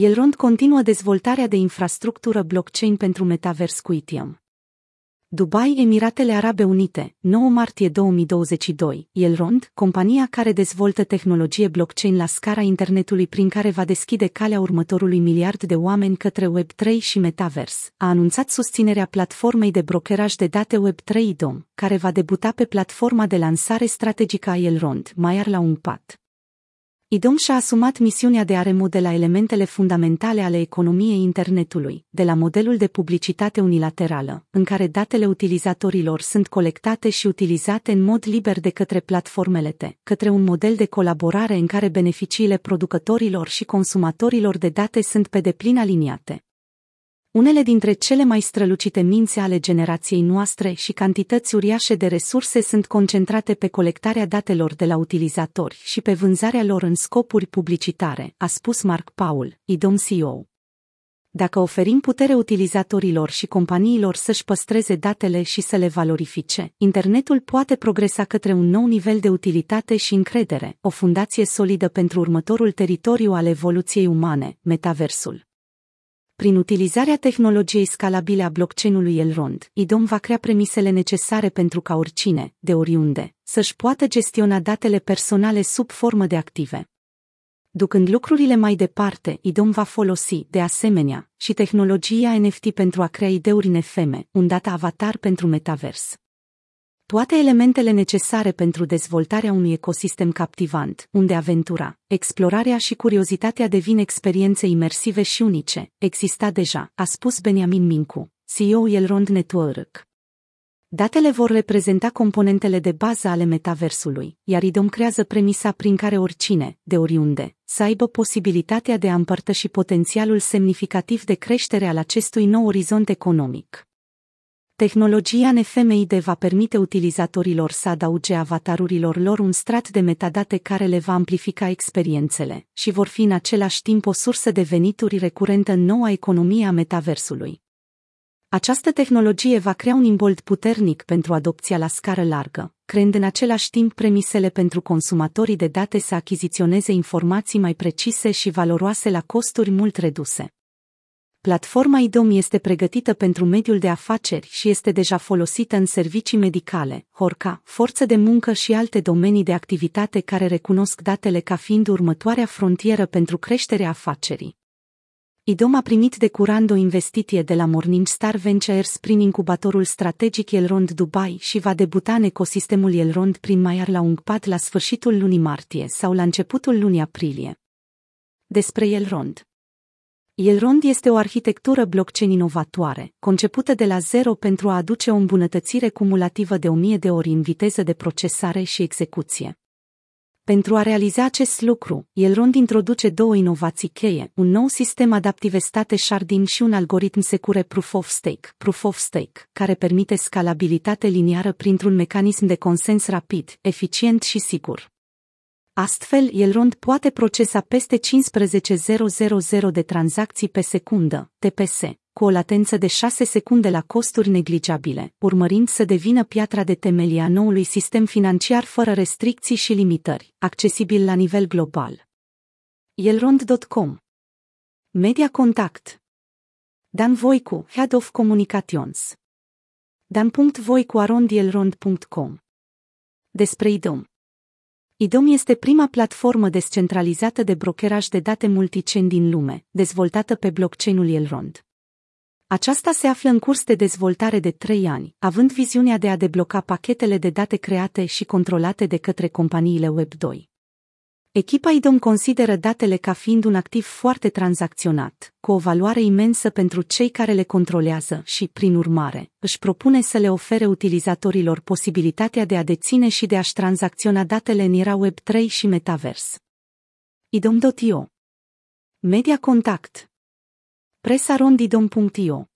Elrond continuă dezvoltarea de infrastructură blockchain pentru metavers cu Ethereum. Dubai, Emiratele Arabe Unite, 9 martie 2022, Elrond, compania care dezvoltă tehnologie blockchain la scara internetului prin care va deschide calea următorului miliard de oameni către Web3 și Metavers, a anunțat susținerea platformei de brokeraj de date Web3 IDOM, care va debuta pe platforma de lansare strategică a Elrond, Maiar la un pat. IDOM și-a asumat misiunea de a remodela elementele fundamentale ale economiei internetului, de la modelul de publicitate unilaterală, în care datele utilizatorilor sunt colectate și utilizate în mod liber de către platformele T, către un model de colaborare în care beneficiile producătorilor și consumatorilor de date sunt pe deplin aliniate. Unele dintre cele mai strălucite minți ale generației noastre și cantități uriașe de resurse sunt concentrate pe colectarea datelor de la utilizatori și pe vânzarea lor în scopuri publicitare, a spus Mark Paul, IDOM CEO. Dacă oferim putere utilizatorilor și companiilor să-și păstreze datele și să le valorifice, internetul poate progresa către un nou nivel de utilitate și încredere, o fundație solidă pentru următorul teritoriu al evoluției umane, metaversul. Prin utilizarea tehnologiei scalabile a blockchain-ului Elrond, IDOM va crea premisele necesare pentru ca oricine, de oriunde, să-și poată gestiona datele personale sub formă de active. Ducând lucrurile mai departe, IDOM va folosi, de asemenea, și tehnologia NFT pentru a crea ideuri nefeme, un data avatar pentru metavers toate elementele necesare pentru dezvoltarea unui ecosistem captivant, unde aventura, explorarea și curiozitatea devin experiențe imersive și unice, exista deja, a spus Benjamin Mincu, CEO Elrond Network. Datele vor reprezenta componentele de bază ale metaversului, iar IDOM creează premisa prin care oricine, de oriunde, să aibă posibilitatea de a împărtăși potențialul semnificativ de creștere al acestui nou orizont economic. Tehnologia NFMID va permite utilizatorilor să adauge avatarurilor lor un strat de metadate care le va amplifica experiențele și vor fi în același timp o sursă de venituri recurentă în noua economie a metaversului. Această tehnologie va crea un imbold puternic pentru adopția la scară largă, creând în același timp premisele pentru consumatorii de date să achiziționeze informații mai precise și valoroase la costuri mult reduse. Platforma IDOM este pregătită pentru mediul de afaceri și este deja folosită în servicii medicale, Horca, forță de muncă și alte domenii de activitate care recunosc datele ca fiind următoarea frontieră pentru creșterea afacerii. IDOM a primit de curând o investiție de la Morningstar Ventures prin incubatorul strategic Elrond Dubai și va debuta în ecosistemul Elrond prin Maiar la Ungpad la sfârșitul lunii martie sau la începutul lunii aprilie. Despre Elrond Elrond este o arhitectură blockchain inovatoare, concepută de la zero pentru a aduce o îmbunătățire cumulativă de 1000 de ori în viteză de procesare și execuție. Pentru a realiza acest lucru, Elrond introduce două inovații cheie, un nou sistem adaptive state Sharding și un algoritm secure Proof of Stake, Proof of Stake, care permite scalabilitate liniară printr-un mecanism de consens rapid, eficient și sigur. Astfel, Elrond poate procesa peste 15.000 de tranzacții pe secundă, TPS, cu o latență de 6 secunde la costuri neglijabile, urmărind să devină piatra de temelie a noului sistem financiar fără restricții și limitări, accesibil la nivel global. Elrond.com Media Contact. Dan Voicu, Head of Communications. Dan.voicu.arondilrond.com Despre IDOM IDOM este prima platformă descentralizată de brokeraj de date multicen din lume, dezvoltată pe blockchain-ul Elrond. Aceasta se află în curs de dezvoltare de trei ani, având viziunea de a debloca pachetele de date create și controlate de către companiile Web2. Echipa IDOM consideră datele ca fiind un activ foarte tranzacționat, cu o valoare imensă pentru cei care le controlează și, prin urmare, își propune să le ofere utilizatorilor posibilitatea de a deține și de a-și tranzacționa datele în era Web3 și Metavers. idom.io Media Contact. Presarondidom.io